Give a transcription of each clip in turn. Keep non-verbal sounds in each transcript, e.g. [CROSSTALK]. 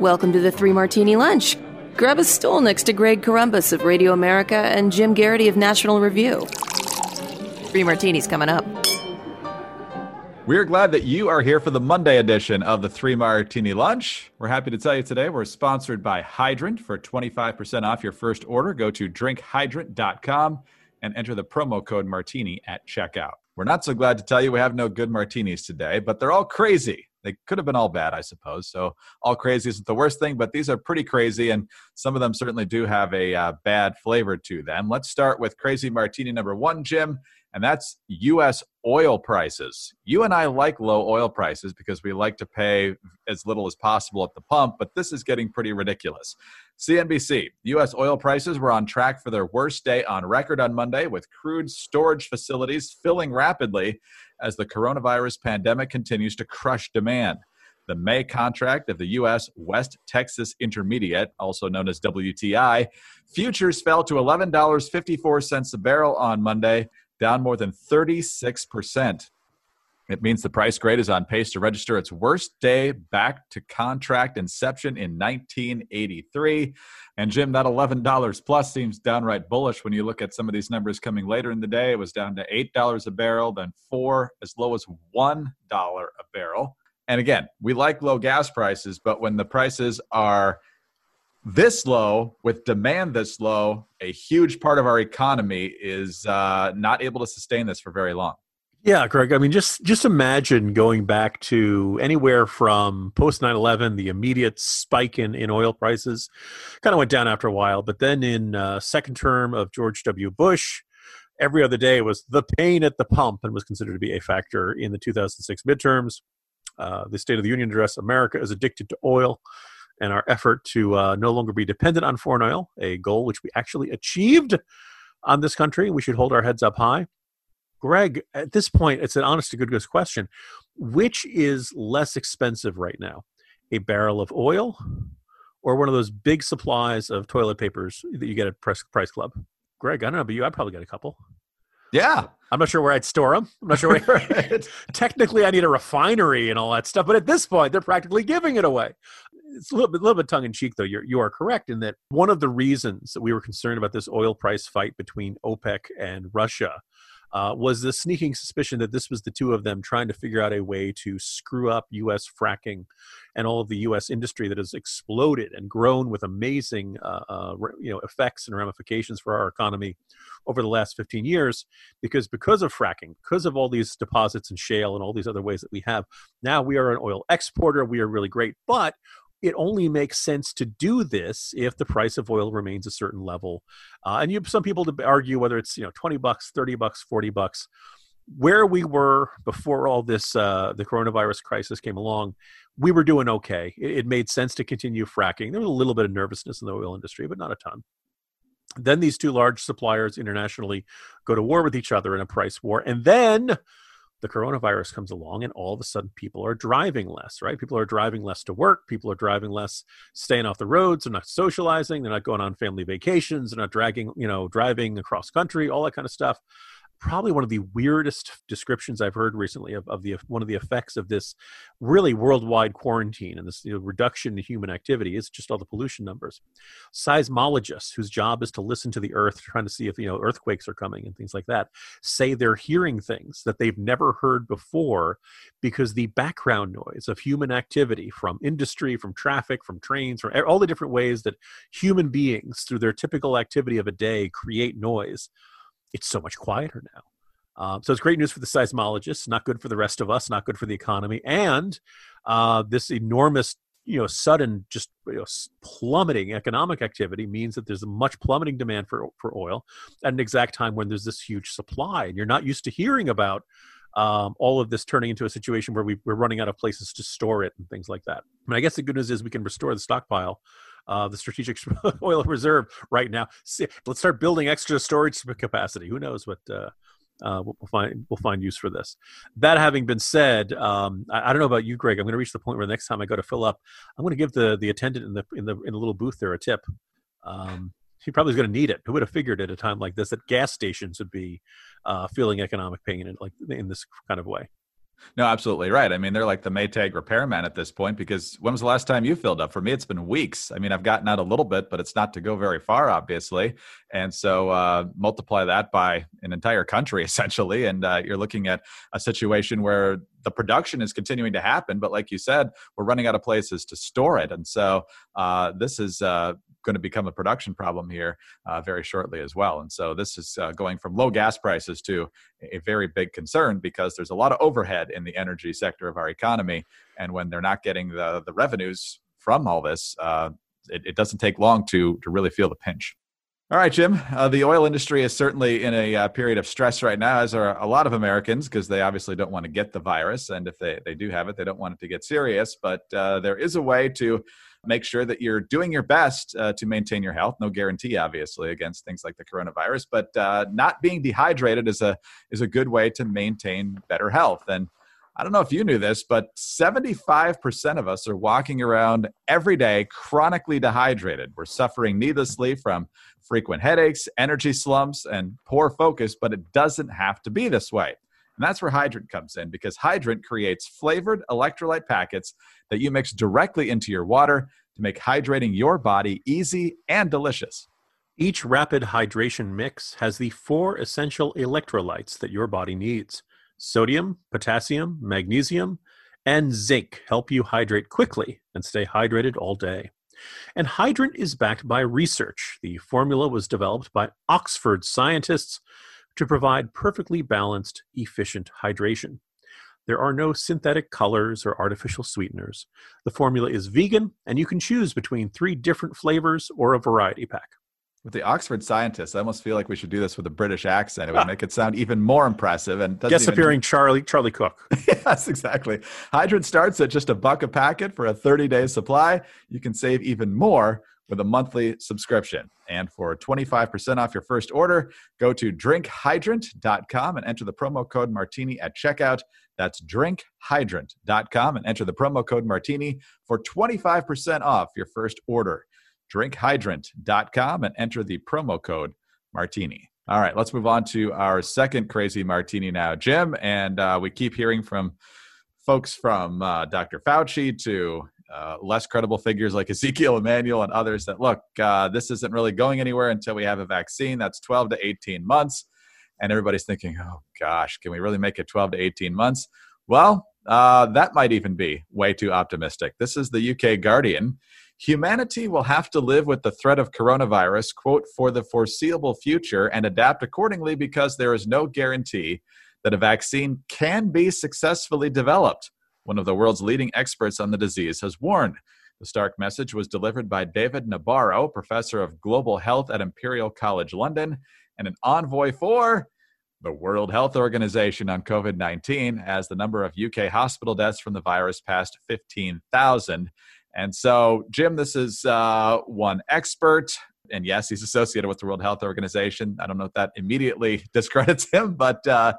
Welcome to the Three Martini Lunch. Grab a stool next to Greg Corombos of Radio America and Jim Geraghty of National Review. Three Martinis coming up. We're glad that you are here for the Monday edition of the Three Martini Lunch. We're happy to tell you today we're sponsored by Hydrant. For 25% off your first order, go to drinkhydrant.com and enter the promo code Martini at checkout. We're not so glad to tell you we have no good martinis today, but they're all crazy. They could have been all bad, I suppose. So, all crazy isn't the worst thing, but these are pretty crazy, and some of them certainly do have a uh, bad flavor to them. Let's start with crazy martini number one, Jim and that's US oil prices. You and I like low oil prices because we like to pay as little as possible at the pump, but this is getting pretty ridiculous. CNBC US oil prices were on track for their worst day on record on Monday, with crude storage facilities filling rapidly as the coronavirus pandemic continues to crush demand. The May contract of the U.S. West Texas Intermediate, also known as WTI, futures fell to $11.54 a barrel on Monday, down more than 36%. It means the price grade is on pace to register its worst day back to contract inception in 1983. And Jim, that $11 plus seems downright bullish when you look at some of these numbers coming later in the day. It was down to $8 a barrel, then 4 as low as $1 a barrel. And again, we like low gas prices, but when the prices are this low with demand this low a huge part of our economy is uh, not able to sustain this for very long. Yeah greg i mean just just imagine going back to anywhere from post 9-11 the immediate spike in, in oil prices kind of went down after a while but then in uh, second term of george w. Bush every other day was the pain at the pump and was considered to be a factor in the 2006 midterms. Uh, the state of the union address america is addicted to oil and our effort to uh, no longer be dependent on foreign oil, a goal which we actually achieved on this country. We should hold our heads up high. Greg, at this point, it's an honest to goodness question. Which is less expensive right now, a barrel of oil or one of those big supplies of toilet papers that you get at Price, Price Club? Greg, I don't know, but you, I probably got a couple. Yeah. I'm not sure where I'd store them. I'm not sure. Where. [LAUGHS] [LAUGHS] Technically, I need a refinery and all that stuff, but at this point, they're practically giving it away it's a little bit, little bit tongue in cheek, though. You're, you are correct in that one of the reasons that we were concerned about this oil price fight between OPEC and Russia uh, was the sneaking suspicion that this was the two of them trying to figure out a way to screw up U.S. fracking and all of the U.S. industry that has exploded and grown with amazing, uh, uh, you know, effects and ramifications for our economy over the last 15 years. Because because of fracking, because of all these deposits and shale and all these other ways that we have, now we are an oil exporter. We are really great, but it only makes sense to do this if the price of oil remains a certain level. Uh, and you some people to argue whether it's you know 20 bucks, 30 bucks, 40 bucks. Where we were before all this, uh, the coronavirus crisis came along, we were doing okay. It, it made sense to continue fracking. There was a little bit of nervousness in the oil industry, but not a ton. Then these two large suppliers internationally go to war with each other in a price war. And then the coronavirus comes along and all of a sudden people are driving less right? People are driving less to work people are driving less staying off the roads they're not socializing they're not going on family vacations they're not dragging you know driving across country all that kind of stuff probably one of the weirdest descriptions I've heard recently of, of the one of the effects of this really worldwide quarantine and this you know, reduction in human activity is just all the pollution numbers. Seismologists, whose job is to listen to the earth, trying to see if you know earthquakes are coming and things like that, say they're hearing things that they've never heard before because the background noise of human activity from industry, from traffic, from trains, from all the different ways that human beings, through their typical activity of a day, create noise it's so much quieter now. Um, so it's great news for the seismologists, not good for the rest of us, not good for the economy, and uh, this enormous, you know, sudden, just you know, plummeting economic activity means that there's a much plummeting demand for for oil at an exact time when there's this huge supply, and you're not used to hearing about um, all of this turning into a situation where we, are running out of places to store it and things like that. I mean, I guess the good news is we can restore the stockpile uh, the strategic [LAUGHS] oil reserve right now. See, let's start building extra storage [LAUGHS] capacity. Who knows what uh, uh, we'll find we'll find use for this. That having been said, um, I, I, don't know about you, Greg. I'm going to reach the point where the next time I go to fill up, I'm going to give the the attendant in the in the in the little booth there a tip. Um, he probably is going to need it. Who would have figured at a time like this that gas stations would be uh, feeling economic pain in like in this kind of way? No, absolutely right. I mean, they're like the Maytag repairman at this point because when was the last time you filled up? For me, it's been weeks. I mean, I've gotten out a little bit, but it's not to go very far, obviously. And so uh, multiply that by an entire country, [LAUGHS] essentially, and uh, you're looking at a situation where the production is continuing to happen, but like you said, we're running out of places to store it. And so uh, this is uh, going to become a production problem here uh, very shortly as well. And so this is uh, going from low gas prices to a very big concern because there's a lot of overhead in the energy sector of our economy. And when they're not getting the, the revenues from all this, uh, it, it, doesn't take long to, to really feel the pinch. All right, Jim. Uh, the oil industry is certainly in a uh, period of stress right now, as are a lot of Americans, because they obviously don't want to get the virus. And if they, they do have it, they don't want it to get serious. But uh, there is a way to make sure that you're doing your best uh, to maintain your health. No guarantee, obviously, against things like the coronavirus, but uh, not being dehydrated is a is a good way to maintain better health. And I don't know if you knew this, but 75% of us are walking around every day chronically dehydrated. We're suffering needlessly from frequent headaches, energy slumps, and poor focus, but it doesn't have to be this way. And that's where Hydrant comes in because Hydrant creates flavored electrolyte packets that you mix directly into your water to make hydrating your body easy and delicious. Each rapid hydration mix has the four essential electrolytes that your body needs sodium, potassium, magnesium, and zinc help you hydrate quickly and stay hydrated all day. And Hydrant is backed by research. The formula was developed by Oxford scientists to provide perfectly balanced, efficient hydration. There are no synthetic colors or artificial sweeteners. The formula is vegan, and you can choose between three different flavors or a variety pack. With the Oxford scientists, I almost feel like we should do this with a British accent. It would ah. make it sound even more impressive. And guest appearing Charlie Charlie Cook. [LAUGHS] yes, exactly. Hydrant starts at just a buck a packet for a 30 day supply. You can save even more with a monthly subscription. And for 25% off your first order, go to drinkhydrant.com and enter the promo code Martini at checkout. That's drinkhydrant.com and enter the promo code Martini for 25% off your first order. Drinkhydrant.com and enter the promo code Martini. All right, let's move on to our second crazy martini now, Jim. And uh, we keep hearing from folks from uh, Dr. Fauci to uh, less credible figures like Ezekiel Emanuel and others that look, uh, this isn't really going anywhere until we have a vaccine. That's 12 to 18 months. And everybody's thinking, oh gosh, can we really make it 12 to 18 months? Well, uh, that might even be way too optimistic. This is the UK Guardian. Humanity will have to live with the threat of coronavirus, quote, for the foreseeable future and adapt accordingly because there is no guarantee that a vaccine can be successfully developed one of the world's leading experts on the disease, has warned. The stark message was delivered by David Nabarro, professor of global health at Imperial College London, and an envoy for the World Health Organization on COVID 19, as the number of UK hospital deaths from the virus passed 15,000. And so, Jim, this is uh, one expert. And yes, he's associated with the World Health Organization. I don't know if that immediately [LAUGHS] discredits him, but uh,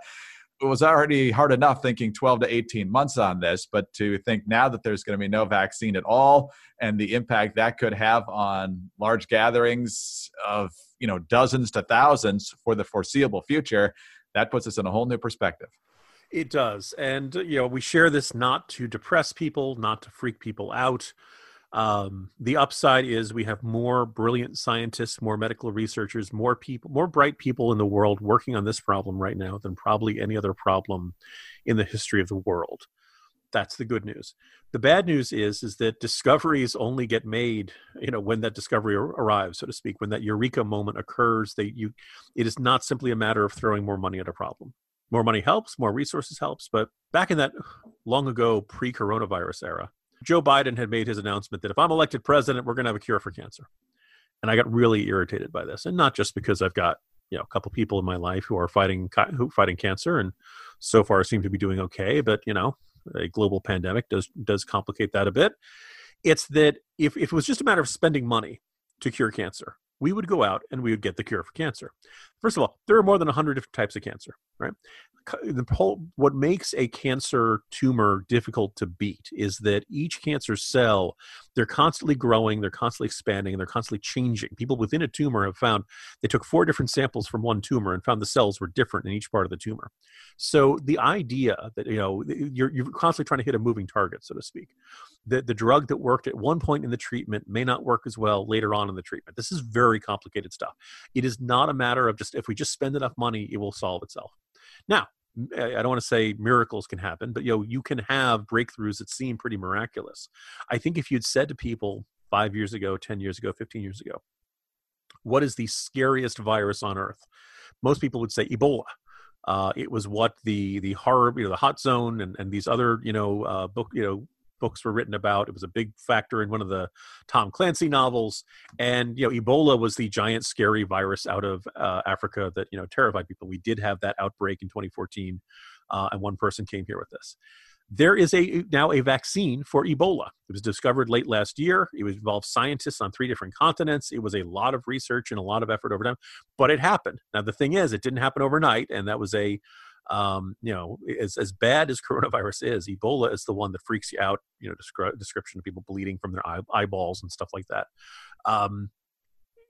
it was already hard enough thinking 12 to 18 months on this, but to think now that there's going to be no vaccine at all and the impact that could have on large gatherings of you know dozens to thousands for the foreseeable future, that puts us in a whole new perspective. It does, and you know we share this not to depress people, not to freak people out. Um, the upside is we have more brilliant scientists, more medical researchers, more people, more bright people in the world working on this problem right now than probably any other problem in the history of the world. That's the good news. The bad news is is that discoveries only get made, you know, when that discovery arrives, so to speak, when that eureka moment occurs. They you, it is not simply a matter of throwing more money at a problem. More money helps, more resources helps, but back in that long ago pre-coronavirus era, Joe Biden had made his announcement that if I'm elected president, we're going to have a cure for cancer. And I got really irritated by this, and not just because I've got you know a couple people in my life who are fighting who fighting cancer, and so far seem to be doing okay. But you know, a global pandemic does does complicate that a bit. It's that if, if it was just a matter of spending money to cure cancer, we would go out and we would get the cure for cancer. First of all, there are more than 100 different types of cancer, right? The whole, what makes a cancer tumor difficult to beat is that each cancer cell, they're constantly growing, they're constantly expanding, and they're constantly changing. People within a tumor have found they took four different samples from one tumor and found the cells were different in each part of the tumor. So the idea that you know you're you're constantly trying to hit a moving target, so to speak, that the drug that worked at one point in the treatment may not work as well later on in the treatment. This is very complicated stuff. It is not a matter of just if we just spend enough money, it will solve itself. Now, I don't want to say miracles can happen, but you know, you can have breakthroughs that seem pretty miraculous. I think if you'd said to people five years ago, 10 years ago, 15 years ago, what is the scariest virus on earth? Most people would say Ebola. Uh, it was what the the horror, you know, the hot zone, and, and these other, you know, uh, book, you know, books were written about. It was a big factor in one of the Tom Clancy novels, and you know, Ebola was the giant, scary virus out of uh, Africa that you know terrified people. We did have that outbreak in 2014, uh, and one person came here with this. There is a now a vaccine for Ebola. It was discovered late last year. It involved scientists on three different continents. It was a lot of research and a lot of effort over time, but it happened. Now the thing is, it didn't happen overnight, and that was a um, you know, as, as bad as coronavirus is, Ebola is the one that freaks you out, you know, descri- description of people bleeding from their eye- eyeballs and stuff like that. Um,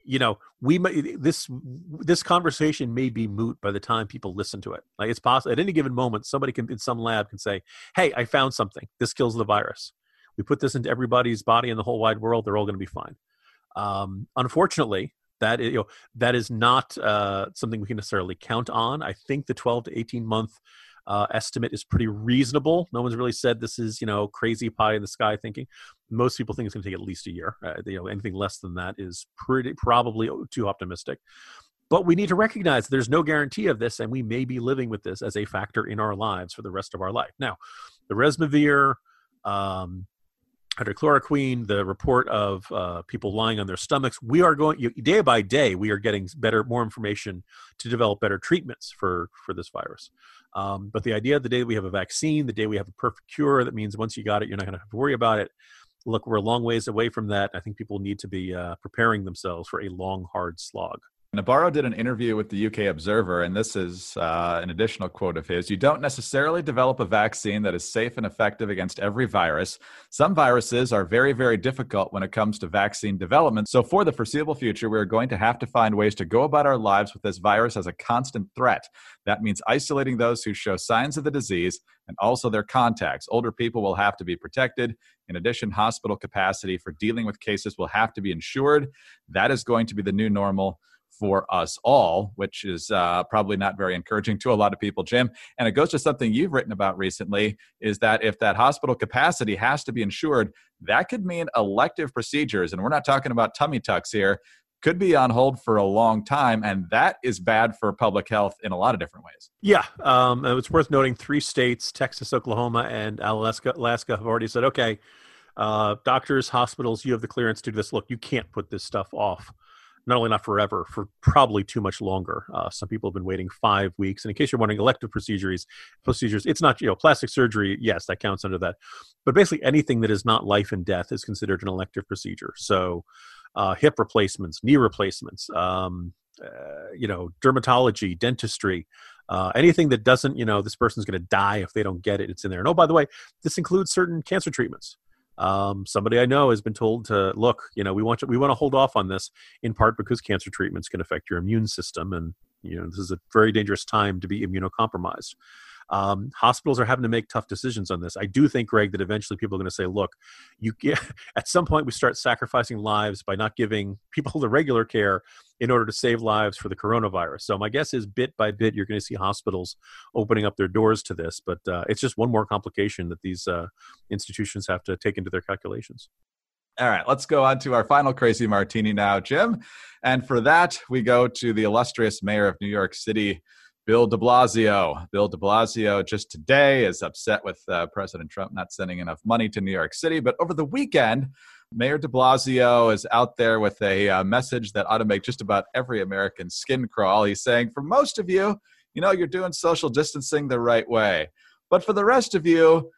you know, we may, this this conversation may be moot by the time people listen to it. Like it's possible at any given moment, somebody can in some lab can say, "Hey, I found something. This kills the virus." We put this into everybody's body in the whole wide world; they're all going to be fine. Um, unfortunately, that is, you know that is not uh, something we can necessarily count on. I think the 12 to 18 month uh, estimate is pretty reasonable. No one's really said this is you know crazy pie in the sky thinking. Most people think it's going to take at least a year. Uh, you know anything less than that is pretty probably too optimistic. But we need to recognize there's no guarantee of this, and we may be living with this as a factor in our lives for the rest of our life. Now, the Remdesivir, um, hydrochloroquine, the report of uh, people lying on their stomachs. We are going day by day. We are getting better, more information to develop better treatments for for this virus. Um, but the idea of the day we have a vaccine, the day we have a perfect cure, that means once you got it, you're not going to have to worry about it. Look, we're a long ways away from that. I think people need to be uh, preparing themselves for a long, hard slog. Nabarro did an interview with the UK Observer, and this is uh, an additional quote of his. You don't necessarily develop a vaccine that is safe and effective against every virus. Some viruses are very, very difficult when it comes to vaccine development. So, for the foreseeable future, we are going to have to find ways to go about our lives with this virus as a constant threat. That means isolating those who show signs of the disease and also their contacts. Older people will have to be protected. In addition, hospital capacity for dealing with cases will have to be ensured. That is going to be the new normal for us all, which is uh, probably not very encouraging to a lot of people, Jim. And it goes to something you've written about recently is that if that hospital capacity has to be insured, that could mean elective procedures. And we're not talking about tummy tucks here, could be on hold for a long time. And that is bad for public health in a lot of different ways. Yeah. Um, it's worth noting three states, Texas, Oklahoma, and Alaska, Alaska have already said, okay, uh, doctors, hospitals, you have the clearance to do this. Look, you can't put this stuff off not only not forever, for probably too much longer. Uh, some people have been waiting five weeks. And in case you're wondering, elective procedures, procedures, it's not you know plastic surgery. Yes, that counts under that, but basically anything that is not life and death is considered an elective procedure. So, uh, hip replacements, knee replacements, um, uh, you know, dermatology, dentistry. Uh, anything that doesn't, you know, this person's going to die if they don't get it, it's in there. And oh, by the way, this includes certain cancer treatments. Um, somebody I know has been told to look, you know, we want to, we want to hold off on this in part because cancer treatments can affect your immune system, and you know this is a very dangerous time to be immunocompromised um, hospitals are having to make tough decisions on this. I do think, Greg, that eventually people are going to say, look, you get, [LAUGHS] at some point we start sacrificing lives by not giving [LAUGHS] people the regular care in order to save lives for the coronavirus. So my guess is bit by bit you're going to see hospitals opening up their doors to this, but uh, it's just one more complication that these uh, institutions have to take into their calculations. All right, let's go on to our final crazy martini now, Jim. And for that, we go to the illustrious mayor of New York City, Bill de Blasio. Bill de Blasio just today is upset with uh, President Trump not sending enough money to New York City. But over the weekend, Mayor de Blasio is out there with a uh, message that ought to make just about every American skin crawl. He's saying, for most of you, you know, you're doing social distancing the right way. But for the rest of you,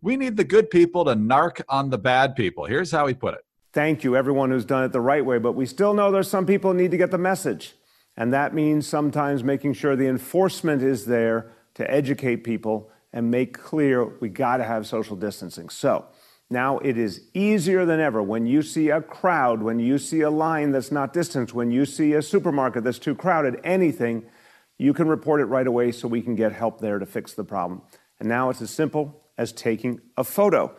we need the good people to narc on the bad people. Here's how he put it. Thank you, everyone who's done it the right way, but we still know there's some people need to get the message. And that means sometimes making sure the enforcement is there to educate people and make clear we got to have social distancing. So now it is easier than ever when you see a crowd, when you see a line that's not distanced, when you see a supermarket that's too crowded, anything, you can report it right away so we can get help there to fix the problem. And now it's as simple as taking a photo.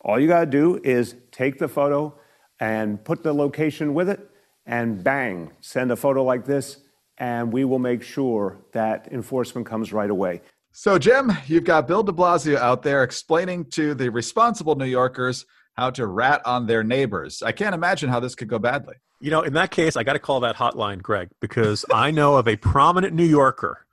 All you got to do is take the photo and put the location with it, and bang, send a photo like this, and we will make sure that enforcement comes right away. So, Jim, you've got Bill de Blasio out there explaining to the responsible New Yorkers how to rat on their neighbors. I can't imagine how this could go badly. You know, in that case, I got to call that hotline, Greg, because [LAUGHS] I know of a prominent New Yorker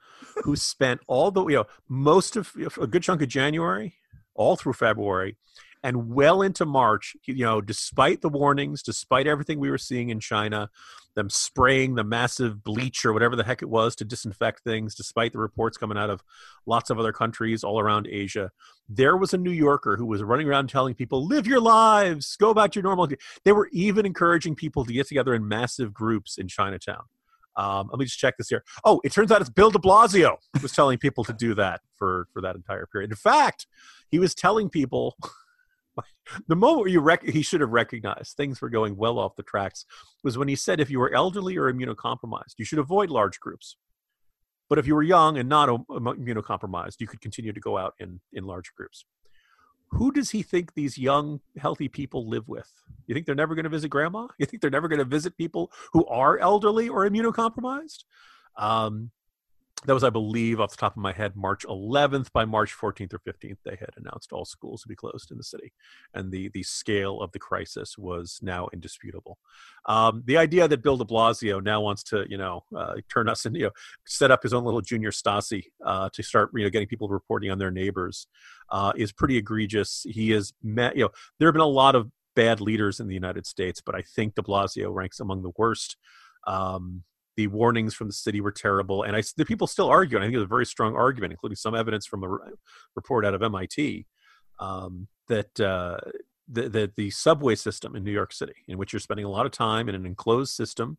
who spent all the, you know, most of a good chunk of January, all through February, and well into March, you know, despite the warnings, despite everything we were seeing in China, them spraying the massive bleach or whatever the heck it was to disinfect things, despite the reports coming out of lots of other countries all around Asia, there was a New Yorker who was running around telling people, live your lives, go about your normal. They were even encouraging people to get together in massive groups in Chinatown. Um, let me just check this here. Oh, it turns out it's Bill de Blasio was telling people to do that for, for that entire period. In fact, he was telling people [LAUGHS] the moment you rec- he should have recognized things were going well off the tracks was when he said if you were elderly or immunocompromised, you should avoid large groups. But if you were young and not immunocompromised, you could continue to go out in, in large groups. Who does he think these young, healthy people live with? You think they're never going to visit grandma? You think they're never going to visit people who are elderly or immunocompromised? Um, that was, I believe, off the top of my head, March 11th. By March 14th or 15th, they had announced all schools to be closed in the city, and the the scale of the crisis was now indisputable. Um, the idea that Bill De Blasio now wants to, you know, uh, turn us and you know, set up his own little junior Stasi uh, to start, you know, getting people reporting on their neighbors uh, is pretty egregious. He is, met, you know, there have been a lot of bad leaders in the United States, but I think De Blasio ranks among the worst. Um, the warnings from the city were terrible, and I the people still argue. And I think it was a very strong argument, including some evidence from a report out of MIT um, that uh, the, the, the subway system in New York City, in which you're spending a lot of time in an enclosed system.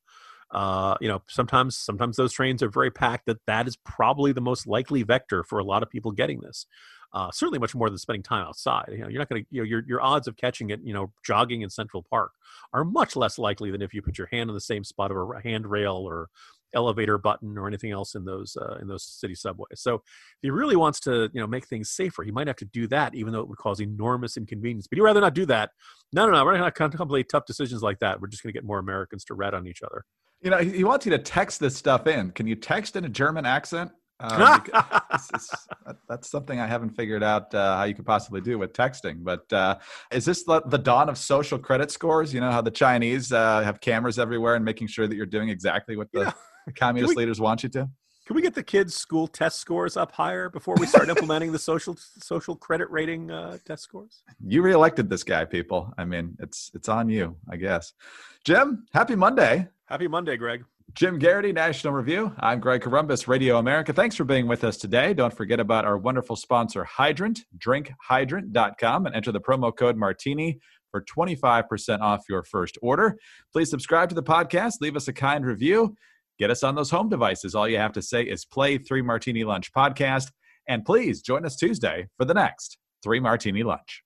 Uh, you know, sometimes sometimes those trains are very packed. That that is probably the most likely vector for a lot of people getting this uh, certainly much more than spending time outside. You know, you're not going to, you know, your your odds of catching it, you know, jogging in Central Park are much less likely than if you put your hand in the same spot of a handrail or elevator button or anything else in those uh, in those city subways. So if he really wants to, you know, make things safer, he might have to do that, even though it would cause enormous inconvenience. But he'd rather not do that. No, no, no, we're not going to contemplate tough decisions like that. We're just going to get more Americans to rat on each other. You know, he wants you to text this stuff in. Can you text in a German accent? Um, [LAUGHS] that's something I haven't figured out uh, how you could possibly do with texting. But uh, is this the, the, dawn of social credit scores? You know how the Chinese uh, have cameras everywhere and making sure that you're doing exactly what the, yeah. [LAUGHS] communist we, leaders want you to. Can we get the kids' school test scores up higher before we start implementing the social social credit rating uh, test scores? You reelected this guy, people. I mean, it's it's on you, I guess. Jim, happy Monday. Happy Monday, Greg. Jim Geraghty, National Review. I'm Greg Corombos, Radio America. Thanks for being with us today. Don't forget about our wonderful sponsor, Hydrant. DrinkHydrant.com and enter the promo code Martini for 25% off your first order. Please subscribe to the podcast, leave us a kind review, get us on those home devices. All you have to say is play Three Martini Lunch podcast. And please join us Tuesday for the next Three Martini Lunch.